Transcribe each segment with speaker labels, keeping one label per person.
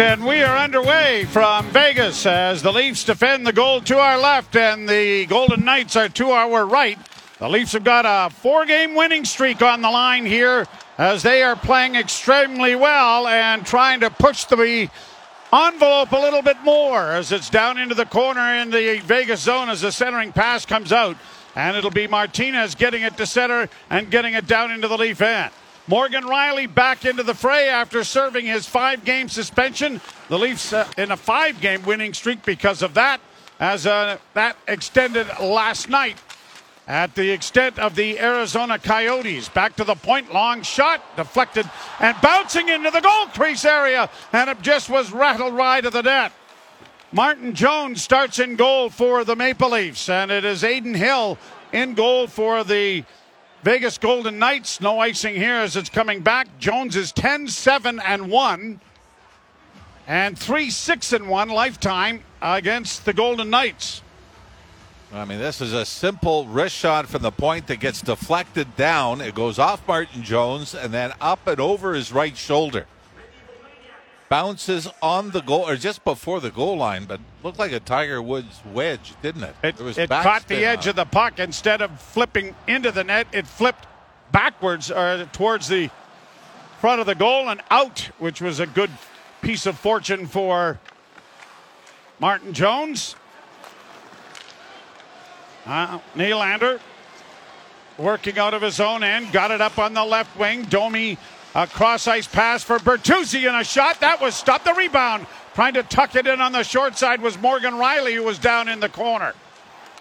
Speaker 1: and we are underway from Vegas as the Leafs defend the goal to our left and the Golden Knights are to our right. The Leafs have got a four game winning streak on the line here as they are playing extremely well and trying to push the envelope a little bit more as it's down into the corner in the Vegas zone as the centering pass comes out. And it'll be Martinez getting it to center and getting it down into the Leaf end. Morgan Rielly back into the fray after serving his five game suspension. The Leafs uh, in a five game winning streak because of that, as uh, that extended last night at the extent of the Arizona Coyotes. Back to the point, long shot, deflected and bouncing into the goal crease area, and it just was rattled right of the net. Martin Jones starts in goal for the Maple Leafs, and it is Adin Hill in goal for the Vegas Golden Knights. No icing here as it's coming back. Jones is 10 7 and 1 and 3 6 and 1 lifetime against the Golden Knights.
Speaker 2: I mean, this is a simple wrist shot from the point that gets deflected down. It goes off Martin Jones and then up and over his right shoulder bounces on the goal or just before the goal line, but looked like a Tiger Woods wedge, didn't it?
Speaker 1: It, it caught the edge of the puck instead of flipping into the net. It flipped backwards or uh, towards the front of the goal and out, which was a good piece of fortune for Martin Jones. Uh, Nylander working out of his own end, got it up on the left wing. Domi a cross ice pass for Bertuzzi and a shot. That was stopped. The rebound. Trying to tuck it in on the short side was Morgan Rielly, who was down in the corner.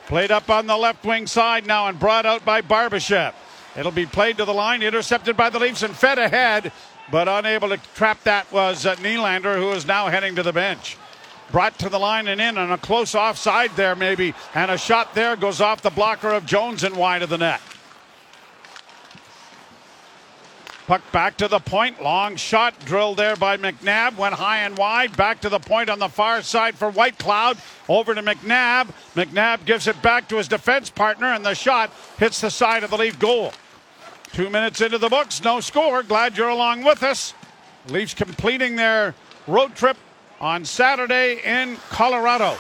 Speaker 1: Played up on the left wing side now and brought out by Barbashev. It'll be played to the line, intercepted by the Leafs and fed ahead, but unable to trap that was uh, Nylander, who is now heading to the bench. Brought to the line and in, and a close offside there, maybe, and a shot there goes off the blocker of Jones and wide of the net. Puck back to the point. Long shot drilled there by McNabb. Went high and wide. Back to the point on the far side for Whitecloud. Over to McNabb. McNabb gives it back to his defense partner, and the shot hits the side of the Leaf goal. Two minutes into the books, no score. Glad you're along with us. Leafs completing their road trip on Saturday in Colorado.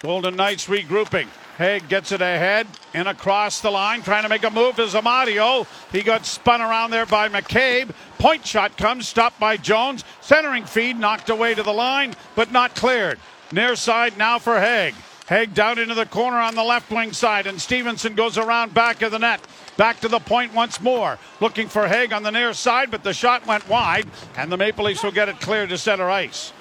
Speaker 1: Golden Knights regrouping. Hague gets it ahead and across the line, trying to make a move to Amadio. He got spun around there by McCabe. Point shot comes, stopped by Jones. Centering feed knocked away to the line, but not cleared. Near side now for Hague. Hague down into the corner on the left wing side, and Stephenson goes around back of the net. Back to the point once more. Looking for Hague on the near side, but the shot went wide, and the Maple Leafs will get it clear to center ice.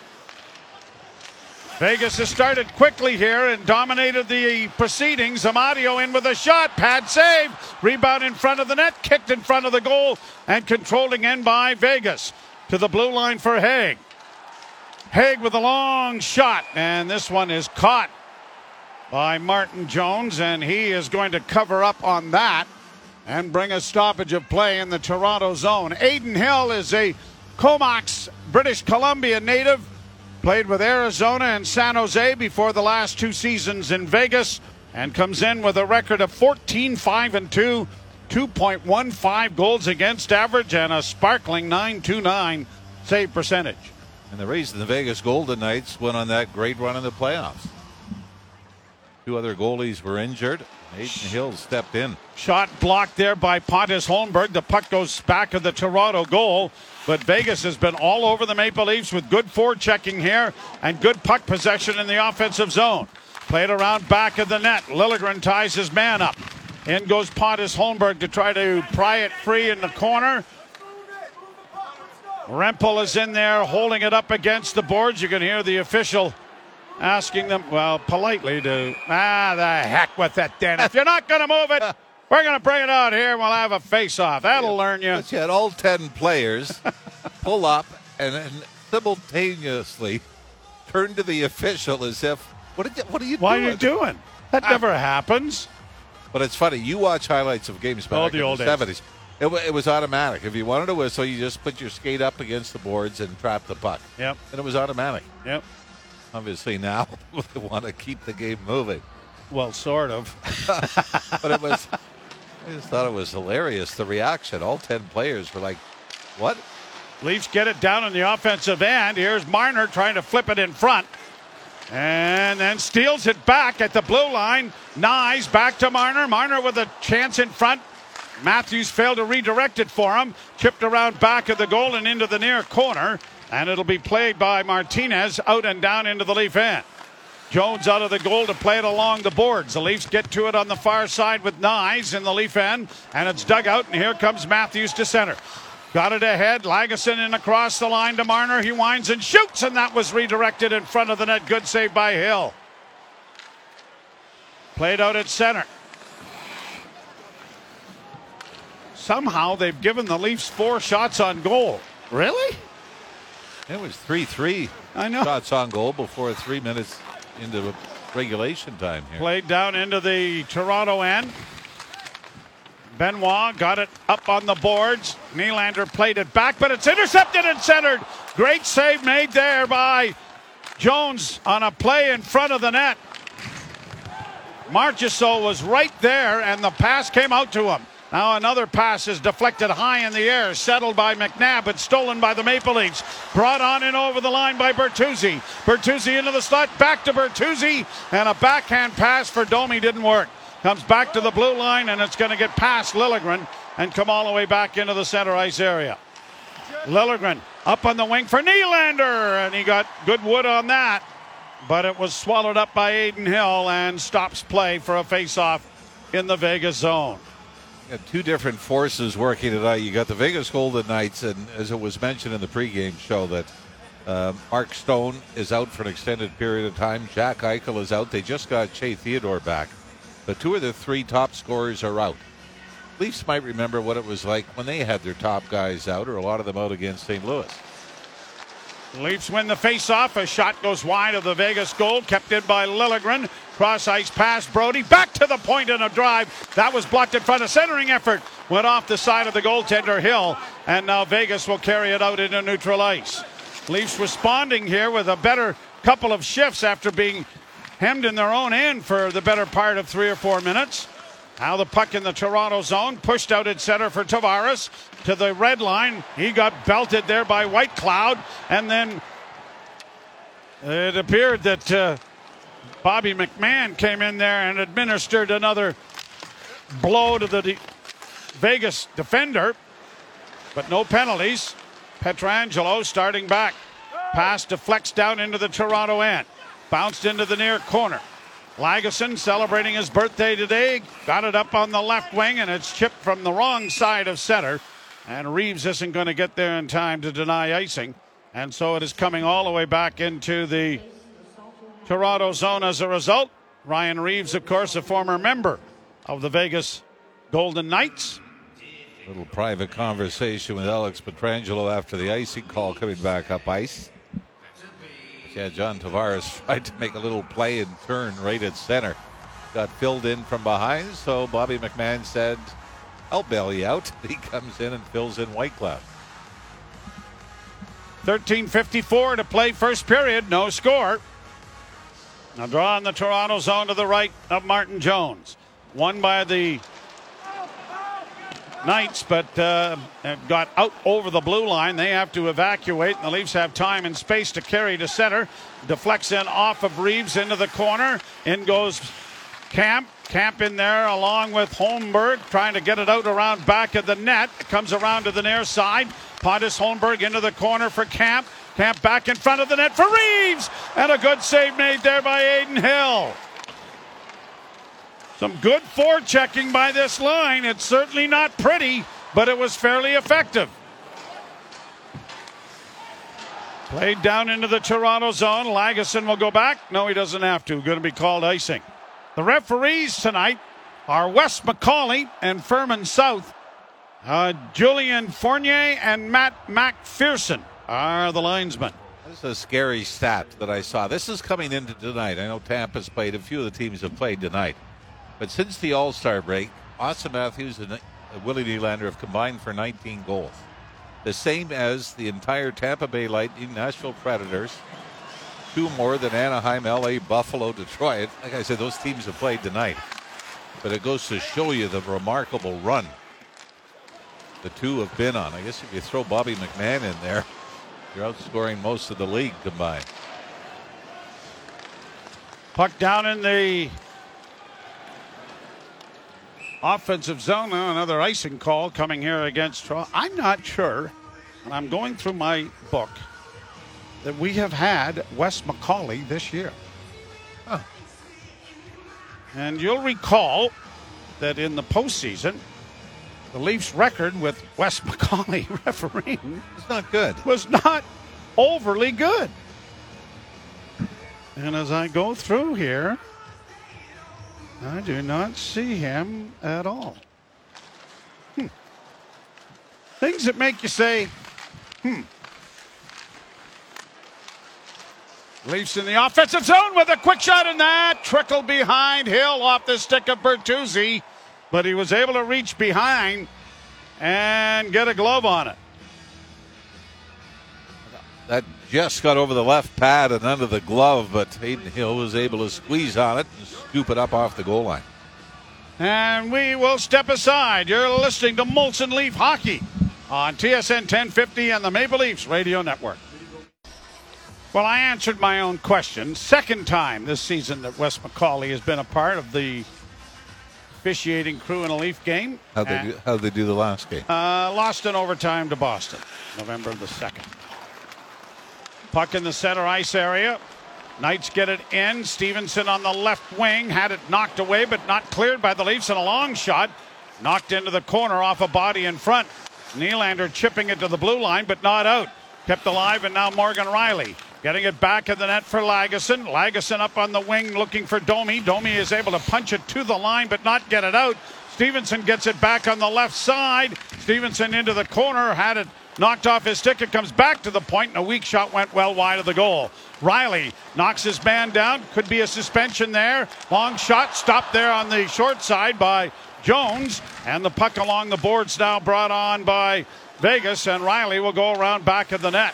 Speaker 1: Vegas has started quickly here and dominated the proceedings. Amadio in with a shot. Pad save. Rebound in front of the net. Kicked in front of the goal. And controlling in by Vegas. To the blue line for Hague. Hague with a long shot. And this one is caught by Martin Jones. And he is going to cover up on that and bring a stoppage of play in the Toronto zone. Adin Hill is a Comox, British Columbia native Played with Arizona and San Jose before the last two seasons in Vegas and comes in with a record of 14 5 and 2, 2.15 goals against average, and a sparkling 929 save percentage.
Speaker 2: And the reason the Vegas Golden Knights went on that great run in the playoffs. Two other goalies were injured. Adin Hill stepped in.
Speaker 1: Shot blocked there by Pontus Holmberg. The puck goes back of the Toronto goal. But Vegas has been all over the Maple Leafs with good forechecking here and good puck possession in the offensive zone. Played around back of the net. Liljegren ties his man up. In goes Pontus Holmberg to try to pry it free in the corner. Rempel is in there holding it up against the boards. You can hear the official asking them, well, politely to, ah, the heck with it then. If you're not going to move it, we're going to bring it out here and we'll have a face off. That'll yeah, learn you.
Speaker 2: But you had all 10 players pull up and then simultaneously turn to the official as if, what, you, what are you
Speaker 1: Why
Speaker 2: doing?
Speaker 1: are you doing? That I, never happens.
Speaker 2: But it's funny. You watch highlights of games back oh, the in old the 70s. It, it, was automatic. If you wanted to whistle, you just put your skate up against the boards and trap the puck.
Speaker 1: Yep.
Speaker 2: And it was automatic.
Speaker 1: Yep.
Speaker 2: Obviously, now they want to keep the game moving.
Speaker 1: Well, sort of.
Speaker 2: but it was I just thought it was hilarious the reaction. All ten players were like, "What?"
Speaker 1: Leafs get it down in the offensive end. Here's Marner trying to flip it in front. And then steals it back at the blue line. Knies back to Marner. Marner with a chance in front. Matthews failed to redirect it for him. Chipped around back of the goal and into the near corner. And it'll be played by Martinez out and down into the Leaf end. Jones out of the goal to play it along the boards. The Leafs get to it on the far side with Knies in the Leaf end. And it's dug out. And here comes Matthews to center. Got it ahead. Lagesson in across the line to Marner. He winds and shoots, and that was redirected in front of the net. Good save by Hill. Played out at center. Somehow they've given the Leafs four shots on goal. Really?
Speaker 2: It was 3 3
Speaker 1: I know.
Speaker 2: shots on goal before three minutes into regulation time here.
Speaker 1: Played down into the Toronto end. Benoit got it up on the boards. Nylander played it back, but it's intercepted and centered. Great save made there by Jones on a play in front of the net. Marchessault was right there, and the pass came out to him. Now another pass is deflected high in the air, settled by McNabb, but stolen by the Maple Leafs. Brought on and over the line by Bertuzzi. Bertuzzi into the slot, back to Bertuzzi, and a backhand pass for Domi didn't work. Comes back to the blue line, and it's going to get past Liljegren and come all the way back into the center ice area. Liljegren up on the wing for Nylander, and he got good wood on that, but it was swallowed up by Adin Hill and stops play for a face-off in the Vegas zone.
Speaker 2: Got two different forces working tonight. You got the Vegas Golden Knights, and as it was mentioned in the pregame show, that uh, Mark Stone is out for an extended period of time. Jack Eichel is out. They just got Shea Theodore back. But two of the three top scorers are out. Leafs might remember what it was like when they had their top guys out, or a lot of them out against St. Louis.
Speaker 1: Leafs win the face-off. A shot goes wide of the Vegas goal, kept in by Liljegren. Cross ice pass Brodie back to the point in a drive. That was blocked in front of centering effort. Went off the side of the goaltender Hill, and now Vegas will carry it out into neutral ice. Leafs responding here with a better couple of shifts after being hemmed in their own end for the better part of three or four minutes. Now the puck in the Toronto zone, pushed out at center for Tavares to the red line. He got belted there by Whitecloud, and then it appeared that uh, Bobby McMann came in there and administered another blow to the de- Vegas defender, but no penalties. Pietrangelo starting back. Pass deflects down into the Toronto end. Bounced into the near corner. Lagesson celebrating his birthday today. Got it up on the left wing, and it's chipped from the wrong side of center. And Reaves isn't going to get there in time to deny icing. And so it is coming all the way back into the Toronto zone as a result. Ryan Reaves, of course, a former member of the Vegas Golden Knights.
Speaker 2: Little private conversation with Alex Pietrangelo after the icing call coming back up ice. Yeah, John Tavares tried to make a little play and turn right at center. Got filled in from behind, so Bobby McMann said, I'll bail you out. He comes in and fills in Whitecloud.
Speaker 1: 13.54 to play first period, no score. Now draw the Toronto zone to the right of Martin Jones. Won by the Knights, but uh, got out over the blue line. They have to evacuate, and the Leafs have time and space to carry to center. Deflects in off of Reaves into the corner. In goes Kampf. Kampf in there along with Holmberg, trying to get it out around back of the net. Comes around to the near side. Pontus Holmberg into the corner for Kampf. Kampf back in front of the net for Reaves. And a good save made there by Adin Hill. Some good forechecking by this line. It's certainly not pretty, but it was fairly effective. Played down into the Toronto zone. Lagesson will go back. No, he doesn't have to. Going to be called icing. The referees tonight are Wes McCauley and Furman South. Uh, Julien Fournier and Matt McPherson are the linesmen.
Speaker 2: This is a scary stat that I saw. This is coming into tonight. I know Tampa's played, a few of the teams have played tonight. But since the All Star break, Auston Matthews and Willie Nylander have combined for 19 goals. The same as the entire Tampa Bay Lightning, Nashville Predators, two more than Anaheim, LA, Buffalo, Detroit. Like I said, those teams have played tonight. But it goes to show you the remarkable run the two have been on. I guess if you throw Bobby McMann in there, you're outscoring most of the league combined.
Speaker 1: Puck down in the offensive zone. Now another icing call coming here against Toronto. I'm not sure, and I'm going through my book, that we have had Wes McCauley this year.
Speaker 2: Huh.
Speaker 1: And you'll recall that in the postseason, the Leafs' record with Wes McCauley refereeing
Speaker 2: It's not good.
Speaker 1: was not overly good. And as I go through here, I do not see him at all. Hmm. Things that make you say, hmm. Leafs in the offensive zone with a quick shot in that. Trickle behind Hill off the stick of Bertuzzi, but he was able to reach behind and get a glove on it.
Speaker 2: That just got over the left pad and under the glove, but Adin Hill was able to squeeze on it and scoop it up off the goal line.
Speaker 1: And we will step aside. You're listening to Molson Leaf Hockey on TSN 1050 and the Maple Leafs Radio Network. Well, I answered my own question. Second time this season that Wes McCauley has been a part of the officiating crew in a Leaf game.
Speaker 2: How'd they do, how'd they do the last game?
Speaker 1: uh, lost in overtime to Boston, November the 2nd. Puck in the center ice area. Knights get it in. Stephenson on the left wing had it knocked away, but not cleared by the Leafs. And a long shot knocked into the corner off a body in front. Nylander chipping it to the blue line, but not out. Kept alive, and now Morgan Rielly getting it back in the net for Lagesson. Lagesson up on the wing looking for Domi. Domi is able to punch it to the line, but not get it out. Stephenson gets it back on the left side. Stephenson into the corner, had it knocked off his stick. It comes back to the point, and a weak shot went well wide of the goal. Rielly knocks his man down. Could be a suspension there. Long shot stopped there on the short side by Jones, and the puck along the boards now brought on by Vegas, and Rielly will go around back of the net.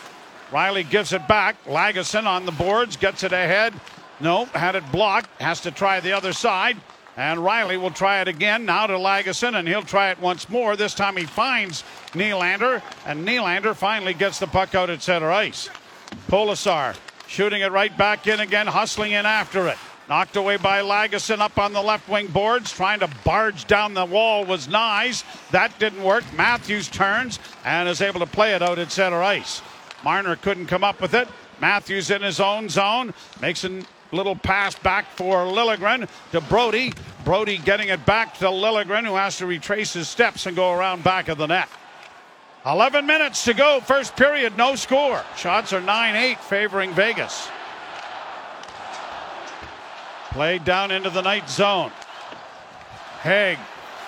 Speaker 1: Rielly gives it back. Lagesson on the boards, gets it ahead. No, had it blocked. Has to try the other side. And Rielly will try it again now to Lagesson, and he'll try it once more. This time he finds Nylander, and Nylander finally gets the puck out at center ice. Polisar shooting it right back in again, hustling in after it. Knocked away by Lagesson up on the left wing boards, trying to barge down the wall was Knies. That didn't work. Matthews turns and is able to play it out at center ice. Marner couldn't come up with it. Matthews in his own zone makes a little pass back for Liljegren to Brodie. Brodie getting it back to Liljegren, who has to retrace his steps and go around back of the net. 11 minutes to go, first period, no score. Shots are 9 8 favoring Vegas. Played down into the night zone. Hague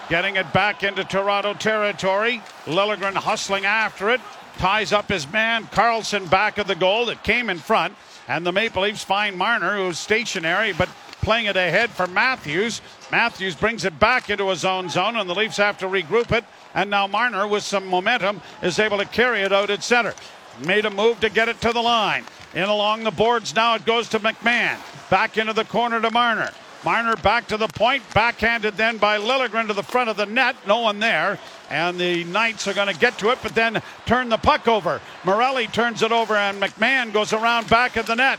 Speaker 1: getting it back into Toronto territory. Liljegren hustling after it. Ties up his man. Karlsson back of the goal that came in front. And the Maple Leafs find Marner, who's stationary, but playing it ahead for Matthews. Matthews brings it back into his own zone, and the Leafs have to regroup it. And now Marner, with some momentum, is able to carry it out at center. Made a move to get it to the line. In along the boards now, it goes to McMann. Back into the corner to Marner. Marner back to the point, backhanded then by Liljegren to the front of the net. No one there. And the Knights are going to get to it, but then turn the puck over. Morelli turns it over, and McMann goes around back of the net.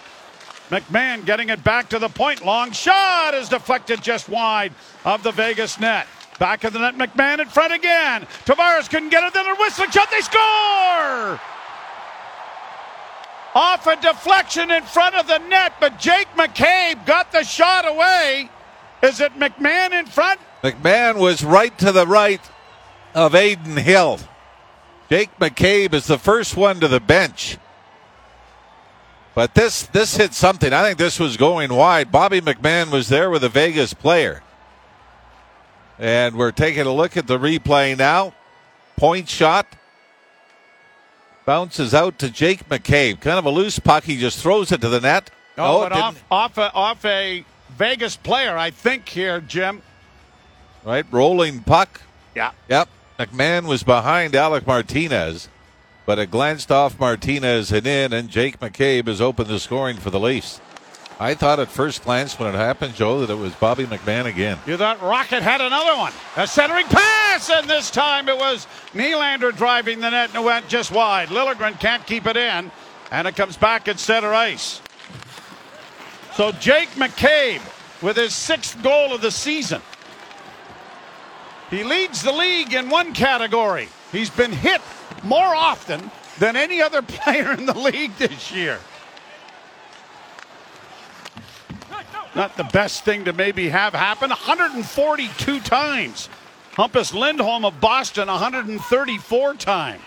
Speaker 1: McMann getting it back to the point. Long shot is deflected just wide of the Vegas net. Back of the net, McMann in front again. Tavares couldn't get it, then a whistling shot. They score! Off a deflection in front of the net, but Jake McCabe got the shot away. Is it McMann in front?
Speaker 2: McMann was right to the right of Adin Hill. Jake McCabe is the first one to the bench. But this this hit something. I think this was going wide. Bobby McMann was there with a Vegas player. And we're taking a look at the replay now. Point shot. Bounces out to Jake McCabe. Kind of a loose puck. He just throws it to the net.
Speaker 1: Oh,
Speaker 2: it
Speaker 1: but off, off, a, off a Vegas player, I think, here, Jim.
Speaker 2: Right, rolling puck.
Speaker 1: Yeah.
Speaker 2: Yep. McMann was behind Alec Martinez, but it glanced off Martinez and in, and Jake McCabe has opened the scoring for the Leafs. I thought at first glance when it happened, Joe, that it was Bobby McMann again.
Speaker 1: You thought Rocket had another one. A centering pass, and this time it was Nylander driving the net and it went just wide. Liljegren can't keep it in, and it comes back at center ice. So Jake McCabe with his sixth goal of the season. He leads the league in one category. He's been hit more often than any other player in the league this year. Not the best thing to maybe have happen. 142 times. Hampus Lindholm of Boston 134 times.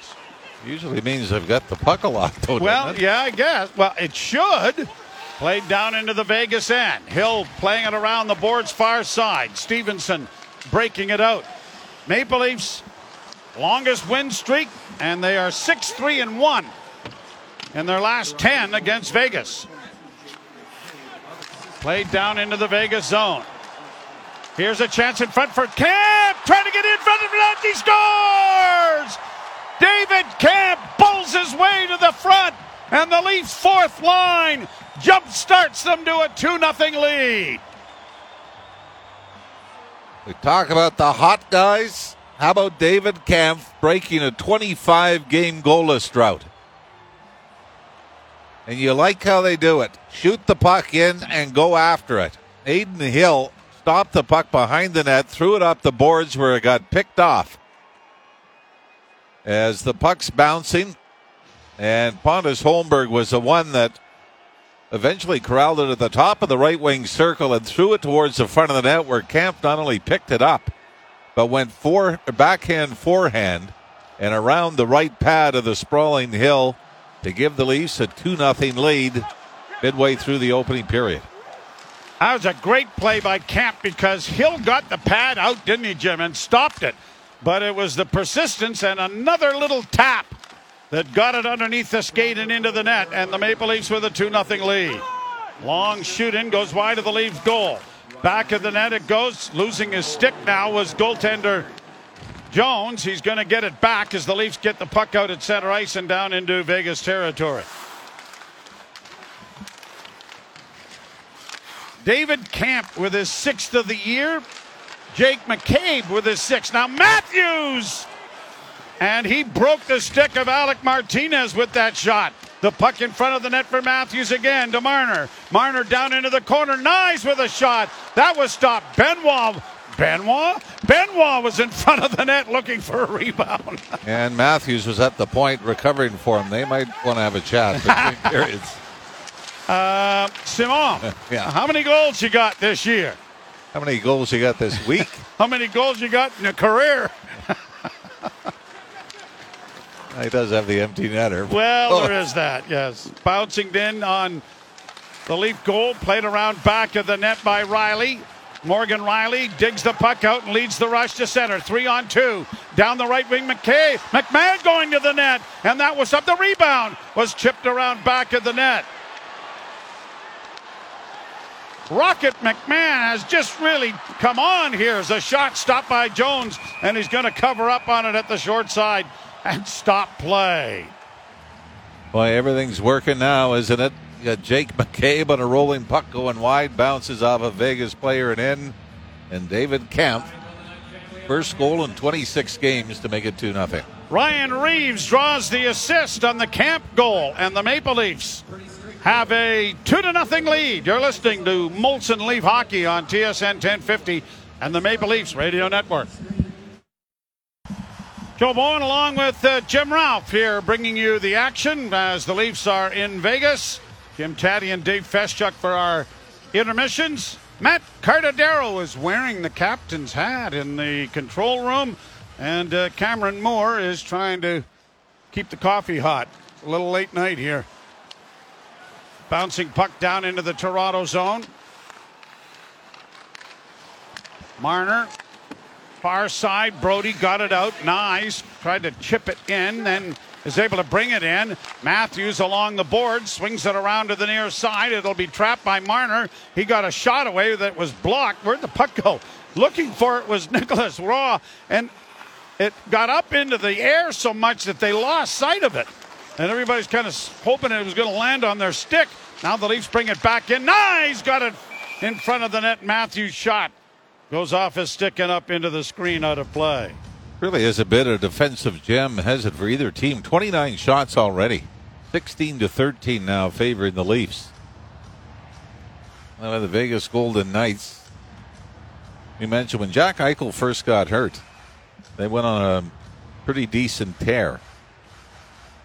Speaker 2: Usually means they've got the puck a lot, though.
Speaker 1: Well, yeah, I guess. Well, it should. Played down into the Vegas end. Hill playing it around the board's far side. Stephenson breaking it out. Maple Leafs longest win streak, and they are 6 3 and 1 in their last 10 against Vegas. Played down into the Vegas zone. Here's a chance in front for Kampf, trying to get in front of net. He scores! David Kampf pulls his way to the front, and the Leafs' fourth line jump starts them to a 2 0 lead.
Speaker 2: We talk about the hot guys. How about David Kampf breaking a 25 game goalless drought? And you like how they do it. Shoot the puck in and go after it. Adin Hill stopped the puck behind the net, threw it up the boards where it got picked off. As the puck's bouncing, and Pontus Holmberg was the one that eventually corralled it at the top of the right wing circle and threw it towards the front of the net where Kampf not only picked it up, but went for, backhand forehand and around the right pad of the sprawling hill to give the Leafs a 2 0 lead midway through the opening period.
Speaker 1: That was a great play by Kampf because Hill got the pad out, didn't he, Jim, and stopped it. But it was the persistence and another little tap that got it underneath the skate and into the net, and the Maple Leafs with a 2 0 lead. Long shoot in goes wide of the Leafs goal. Back of the net it goes. Losing his stick now was goaltender Jones. He's going to get it back as the Leafs get the puck out at center ice and down into Vegas territory. David Kampf with his sixth of the year. Jake McCabe with his sixth. Now Matthews! And he broke the stick of Alec Martinez with that shot. The puck in front of the net for Matthews again to Marner. Marner down into the corner. Knies with a shot. That was stopped. Benoit. Benoit? Benoit was in front of the net looking for a rebound.
Speaker 2: And Matthews was at the point recovering for him. They might want to have a chat between periods.
Speaker 1: Uh, Simon,
Speaker 2: Yeah.
Speaker 1: how many goals you got this year?
Speaker 2: How many goals you got this week?
Speaker 1: How many goals you got in a career?
Speaker 2: He does have the empty netter.
Speaker 1: Well,
Speaker 2: Oh.
Speaker 1: there is that, yes. Bouncing in on the Leaf goal, played around back of the net by Rielly. Morgan Rielly digs the puck out and leads the rush to center. Three on two. Down the right wing, McKay. McMann going to the net. And that was up. The rebound was chipped around back of the net. Rocket McMann has just really come on here as a shot stopped by Jones, and he's going to cover up on it at the short side and stop play.
Speaker 2: Boy, everything's working now, isn't it? You got Jake McCabe on a rolling puck going wide, bounces off a Vegas player and in. And David Kampf, first goal in 26 games to make it 2 0.
Speaker 1: Ryan Reaves draws the assist on the Kampf goal, and the Maple Leafs have a two to nothing lead. You're listening to Molson Leaf Hockey on TSN 1050 and the Maple Leafs Radio Network. Joe Bowen along with uh, Jim Ralph here bringing you the action as the Leafs are in Vegas. Jim Tatti and Dave Feschuk for our intermissions. Matt Cardadero is wearing the captain's hat in the control room, and uh, Cameron Moore is trying to keep the coffee hot. A little late night here. Bouncing puck down into the Toronto zone. Marner, far side. Brodie got it out. Nice. Tried to chip it in, then is able to bring it in. Matthews along the board swings it around to the near side. It'll be trapped by Marner. He got a shot away that was blocked. Where'd the puck go? Looking for it was Nicolas Roy, and it got up into the air so much that they lost sight of it. And everybody's kind of hoping it was going to land on their stick. Now the Leafs bring it back in. Nice! Got it in front of the net. Matthews shot. Goes off his stick and up into the screen out of play.
Speaker 2: Really is a bit of defensive gem, has it for either team. 29 shots already. 16 to 13 now favoring the Leafs. Now the Vegas Golden Knights. We mentioned when Jack Eichel first got hurt, they went on a pretty decent tear.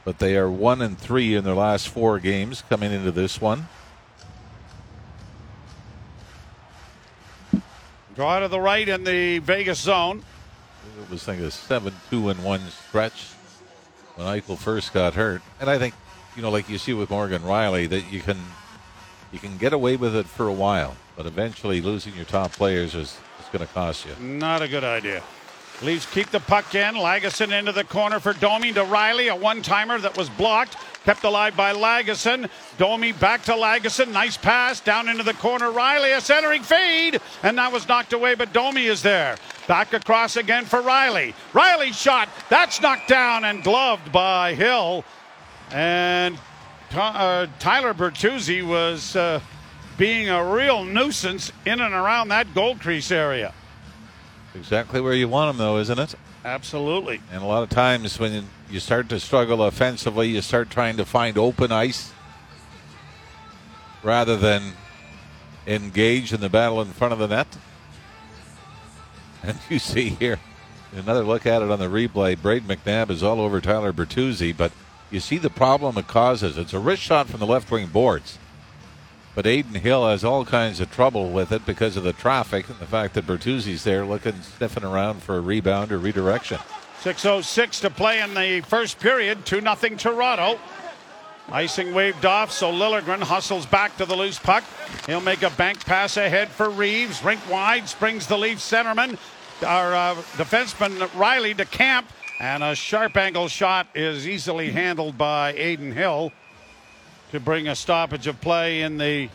Speaker 2: But they are one and three in their last four games coming into this one.
Speaker 1: Draw to the right in the Vegas zone.
Speaker 2: It was like a seven two in one stretch when Eichel first got hurt. And I think, you know, like you see with Morgan Rielly, that you can you can get away with it for a while, but eventually losing your top players is, is going to cost you.
Speaker 1: Not a good idea. Leafs keep the puck in. Lagesson into the corner for Domi to Rielly, a one-timer that was blocked, kept alive by Lagesson. Domi back to Lagesson, nice pass down into the corner. Rielly, a centering feed, and that was knocked away, but Domi is there. Back across again for Riley. Rielly shot, that's knocked down and gloved by Hill, and uh, Tyler Bertuzzi was uh, being a real nuisance in and around that goal crease area.
Speaker 2: Exactly where you want them, though, isn't it?
Speaker 1: Absolutely.
Speaker 2: And a lot of times when you start to struggle offensively, you start trying to find open ice rather than engage in the battle in front of the net. And you see here another look at it on the replay. Braden McNabb is all over Tyler Bertuzzi, but you see the problem it causes. It's a wrist shot from the left wing boards. But Adin Hill has all kinds of trouble with it because of the traffic and the fact that Bertuzzi's there looking, sniffing around for a rebound or redirection.
Speaker 1: 6.06 to play in the first period. 2 0 Toronto. Icing waved off, so Liljegren hustles back to the loose puck. He'll make a bank pass ahead for Reaves. Rink wide, springs the Leaf centerman. Our uh, defenseman Rielly to Kampf, and a sharp angle shot is easily handled by Aiden Hill to bring a stoppage of play in the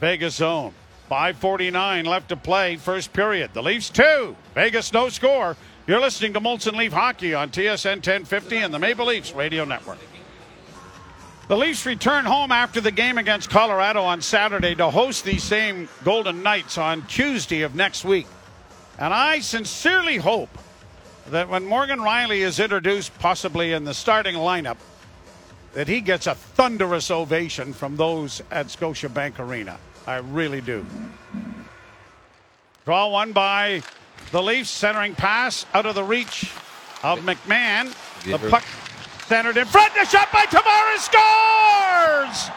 Speaker 1: Vegas zone. 5.49 left to play, first period. The Leafs two, Vegas no score. You're listening to Molson Leaf Hockey on TSN 1050 and the Maple Leafs Radio Network. The Leafs return home after the game against Colorado on Saturday to host these same Golden Knights on Tuesday of next week. And I sincerely hope that when Morgan Rielly is introduced, possibly in the starting lineup, that he gets a thunderous ovation from those at Scotiabank Arena. I really do. Draw one by the Leafs, centering pass out of the reach of McMann. The puck centered in front. The shot by Tavares scores!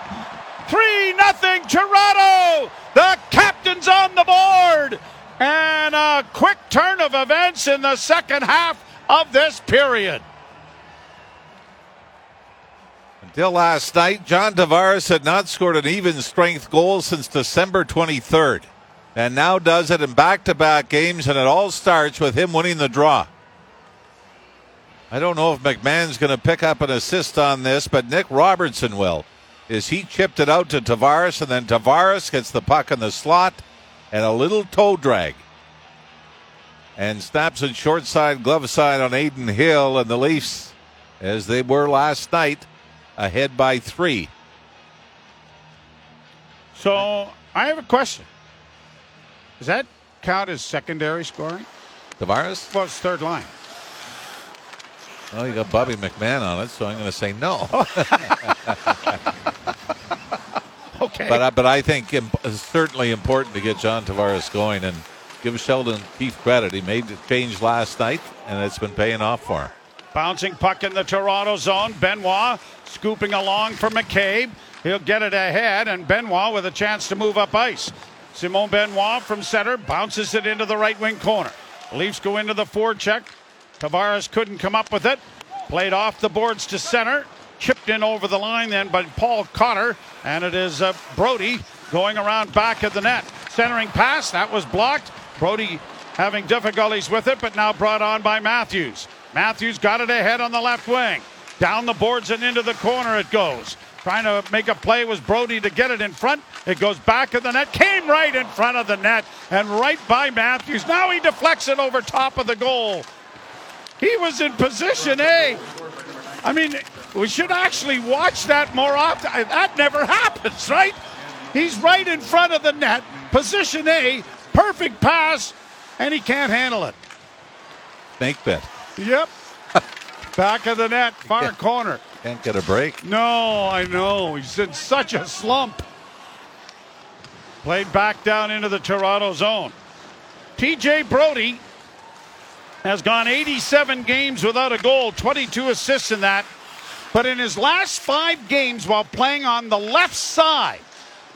Speaker 1: 3 nothing Toronto! The captain's on the board! And a quick turn of events in the second half of this period.
Speaker 2: Until last night, John Tavares had not scored an even strength goal since December 23rd. And now does it in back to back games, and it all starts with him winning the draw. I don't know if McMann's going to pick up an assist on this, but Nick Robertson will. Is he chipped it out to Tavares, and then Tavares gets the puck in the slot and a little toe drag. And snaps it short side, glove side on Adin Hill, and the Leafs, as they were last night, ahead by three.
Speaker 1: So I have a question. Does that count as secondary scoring?
Speaker 2: Tavares?
Speaker 1: Well, it's third line.
Speaker 2: Well, you got Bobby McMann on it, so I'm going to say no.
Speaker 1: okay.
Speaker 2: But I, but I think imp- it's certainly important to get John Tavares going and give Sheldon Keefe credit. He made the change last night, and it's been paying off for him.
Speaker 1: Bouncing puck in the Toronto zone. Benoit scooping along for McCabe. He'll get it ahead, and Benoit with a chance to move up ice. Simon Benoit from center bounces it into the right wing corner. Leafs go into the forecheck. Tavares couldn't come up with it. Played off the boards to center. Chipped in over the line then by Paul Cotter. And it is uh, Brodie going around back of the net. Centering pass. That was blocked. Brodie having difficulties with it, but now brought on by Matthews. Matthews got it ahead on the left wing. Down the boards and into the corner it goes. Trying to make a play was Brodie to get it in front. It goes back of the net. Came right in front of the net and right by Matthews. Now he deflects it over top of the goal. He was in position A. I mean, We should actually watch that more often. That never happens, right? He's right in front of the net, position A, perfect pass, and he can't handle it.
Speaker 2: Snake bit.
Speaker 1: Yep. Back of the net, far
Speaker 2: Yeah.
Speaker 1: corner.
Speaker 2: Can't get a break.
Speaker 1: No, I know. He's in such a slump. Played back down into the Toronto zone. TJ Brodie has gone 87 games without a goal, 22 assists in that. But in his last five games while playing on the left side,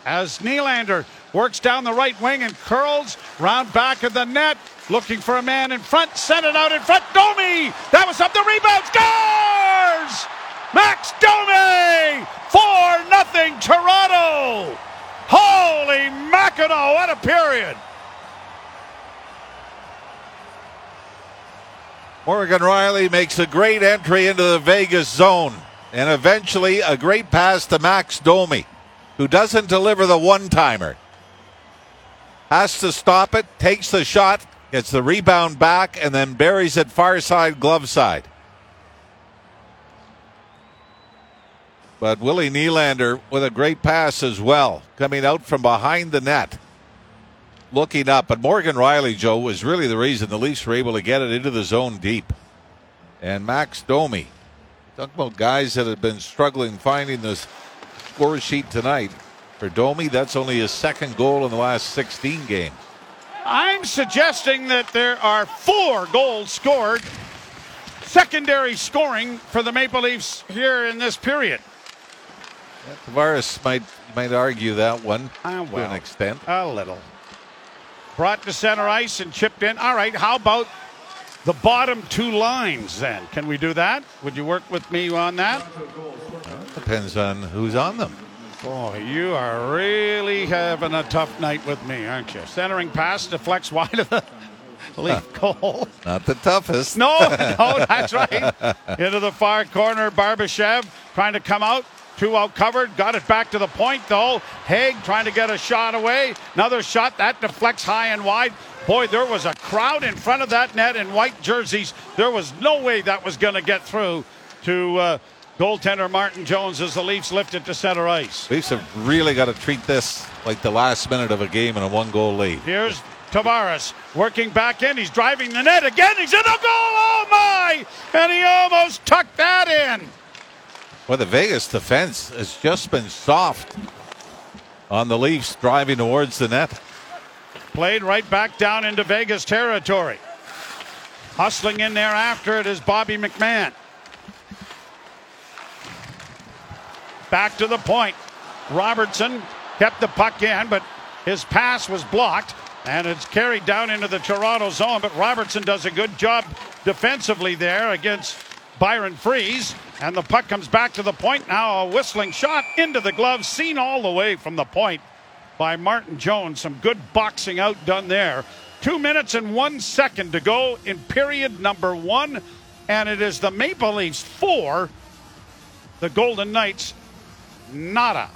Speaker 1: as Nylander works down the right wing and curls round back of the net, looking for a man in front, sent it out in front. Domi! That was up the rebound, scores! Max Domi! 4 nothing Toronto! Holy mackerel, what a period!
Speaker 2: Morgan Rielly makes a great entry into the Vegas zone and eventually a great pass to Max Domi, who doesn't deliver the one timer. Has to stop it, takes the shot, gets the rebound back, and then buries it far side glove side. But Willie Nylander with a great pass as well, coming out from behind the net looking up. But Morgan Rielly, Joe, was really the reason the Leafs were able to get it into the zone deep. And Max Domi. Talk about guys that have been struggling finding the score sheet tonight. For Domi, that's only his second goal in the last 16 games.
Speaker 1: I'm suggesting that there are four goals scored, secondary scoring for the Maple Leafs here in this period.
Speaker 2: Tavares might might argue that one
Speaker 1: Ah,
Speaker 2: to an extent.
Speaker 1: A little. Brought to center ice and chipped in. All right, how about the bottom two lines then? Can we do that? Would you work with me on that?
Speaker 2: Depends on who's on them.
Speaker 1: Boy, you are really having a tough night with me, aren't you? Centering pass deflects wide of the leaf goal.
Speaker 2: Not the toughest.
Speaker 1: No, no, that's right. Into the far corner, Barbashev trying to come out. Two out covered. Got it back to the point, though. Hague trying to get a shot away. Another shot. That deflects high and wide. Boy, there was a crowd in front of that net in white jerseys. There was no way that was going to get through to uh, goaltender Martin Jones as the Leafs lifted to center ice.
Speaker 2: Leafs have really got to treat this like the last minute of a game in a one goal lead.
Speaker 1: Here's Tavares working back in. He's driving the net again. He's in the goal. Oh, my! And he almost tucked that in.
Speaker 2: Well, the Vegas defense has just been soft on the Leafs driving towards the net.
Speaker 1: Played right back down into Vegas territory. Hustling in there after it is Bobby McMann. Back to the point. Robertson kept the puck in, but his pass was blocked and it's carried down into the Toronto zone. But Robertson does a good job defensively there against Byron Froese. And the puck comes back to the point. Now a whistling shot into the glove, seen all the way from the point by Martin Jones. Some good boxing out done there. Two minutes and one second to go in period number one. And it is the Maple Leafs four, the Golden Knights nada.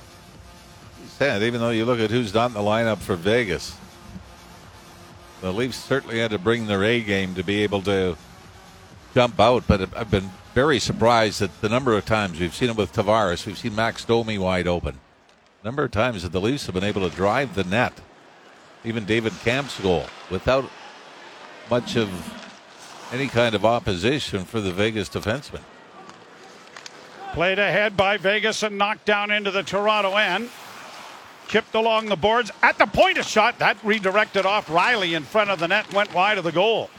Speaker 2: Sad, even though you look at who's not in the lineup for Vegas. The Leafs certainly had to bring their A game to be able to jump out, but I've been very surprised at the number of times we've seen it with Tavares. We've seen Max Domi wide open. Number of times that the Leafs have been able to drive the net. Even David Kampf's goal without much of any kind of opposition for the Vegas defenseman.
Speaker 1: Played ahead by Vegas and knocked down into the Toronto end. Chipped along the boards at the point of shot. That redirected off Rielly in front of the net, went wide of the goal.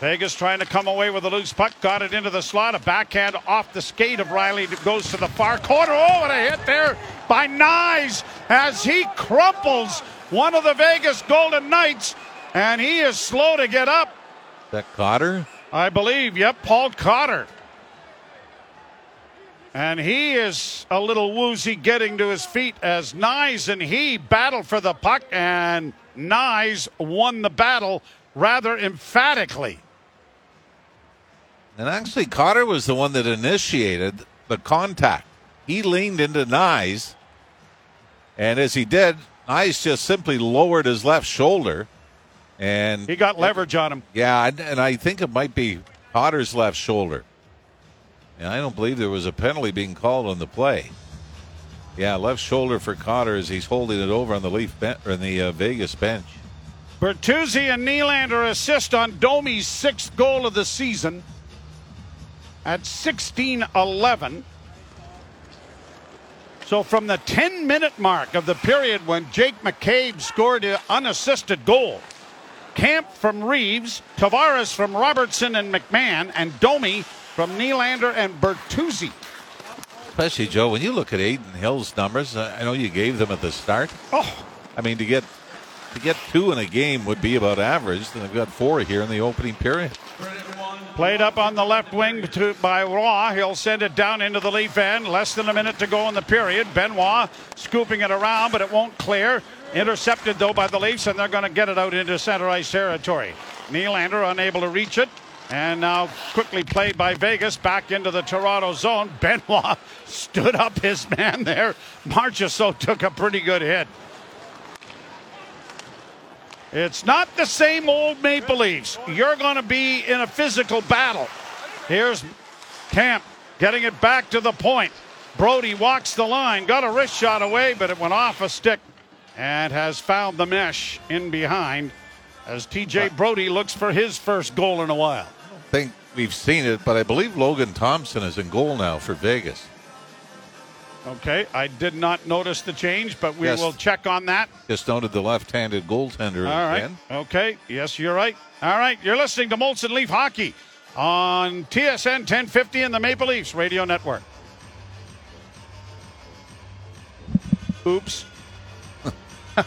Speaker 1: Vegas trying to come away with a loose puck, got it into the slot. A backhand off the skate of Rielly goes to the far corner. Oh, what a hit there by Knies as he crumples one of the Vegas Golden Knights, and he is slow to get up.
Speaker 2: That Cotter?
Speaker 1: I believe, yep, Paul Cotter. And he is a little woozy getting to his feet as Knies and he battle for the puck, and Knies won the battle rather emphatically.
Speaker 2: And actually, Cotter was the one that initiated the contact. He leaned into Knies, and as he did, Knies just simply lowered his left shoulder. And
Speaker 1: He got leverage on him.
Speaker 2: yeah, and, and I think it might be Cotter's left shoulder. And I don't believe there was a penalty being called on the play. Yeah, left shoulder for Cotter as he's holding it over on the Leaf ben- or the uh, Vegas bench.
Speaker 1: Bertuzzi and Nylander assist on Domi's sixth goal of the season at 16 11. So, from the 10 minute mark of the period when Jake McCabe scored an unassisted goal, Kampf from Reaves, Tavares from Robertson and McMann, and Domi from Nylander and Bertuzzi.
Speaker 2: Especially, Joe, when you look at Adin Hill's numbers, uh, I know you gave them at the start.
Speaker 1: Oh,
Speaker 2: I mean, to get to get two in a game would be about average. And they've got four here in the opening period.
Speaker 1: Played up on the left wing to, by Roy. He'll send it down into the leaf end. Less than a minute to go in the period. Benoit scooping it around, but it won't clear. Intercepted, though, by the Leafs, and they're going to get it out into center ice territory. Nylander unable to reach it. And now quickly played by Vegas back into the Toronto zone. Benoit stood up his man there. Marchessault took a pretty good hit. It's not the same old Maple Leafs. You're going to be in a physical battle. Here's Kampf getting it back to the point. Brodie walks the line, got a wrist shot away, but it went off a stick and has found the mesh in behind as TJ Brodie looks for his first goal in a while.
Speaker 2: I think we've seen it, but I believe Logan Thompson is in goal now for Vegas.
Speaker 1: Okay, I did not notice the change, but we
Speaker 2: Yes.
Speaker 1: will check on that.
Speaker 2: Just noted the left-handed goaltender
Speaker 1: All right.
Speaker 2: again.
Speaker 1: Okay. Yes, you're right. All right. You're listening to Molson Leaf Hockey on TSN 1050 and the Maple Leafs Radio Network. Oops.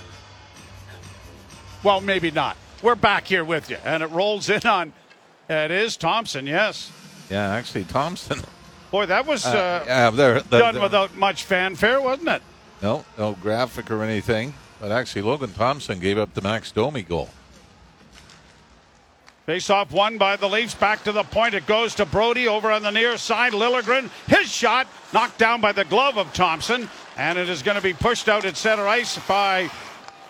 Speaker 1: well, maybe not. We're back here with you, and it rolls in on. It is Thompson. Yes.
Speaker 2: Yeah, actually, Thompson.
Speaker 1: Boy, that was uh,
Speaker 2: yeah, there, the-
Speaker 1: done
Speaker 2: the-
Speaker 1: without much fanfare, wasn't it?
Speaker 2: No, no graphic or anything. But actually, Logan Thompson gave up the Max Domi goal.
Speaker 1: Face off won by the Leafs. Back to the point. It goes to Brodie over on the near side. Liljegren, his shot knocked down by the glove of Thompson. And it is going to be pushed out at center ice by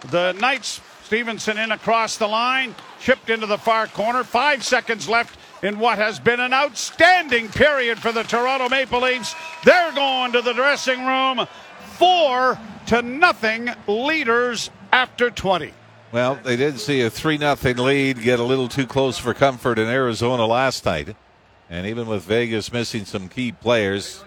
Speaker 1: the Knights. Stephenson in across the line, chipped into the far corner. Five seconds left in what has been an outstanding period for the Toronto Maple Leafs. They're going to the dressing room. Four to nothing leaders after 20.
Speaker 2: Well, they did see a 3 0 lead get a little too close for comfort in Arizona last night. And even with Vegas missing some key players,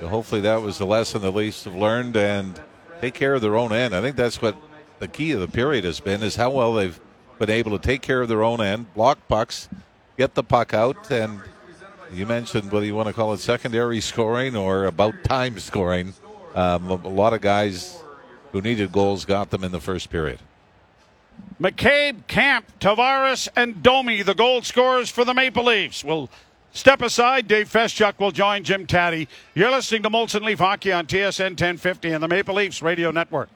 Speaker 2: so hopefully that was the lesson the Leafs have learned and take care of their own end. I think that's what the key of the period has been is how well they've been able to take care of their own end, block pucks, get the puck out, and you mentioned whether you want to call it secondary scoring or about time scoring. Um, a lot of guys who needed goals got them in the first period.
Speaker 1: McCabe, Kampf, Tavares, and Domi, the goal scorers for the Maple Leafs. We'll step aside. Dave Feschuk will join Jim Tatti. You're listening to Molson Leaf Hockey on TSN 1050 and the Maple Leafs Radio Network.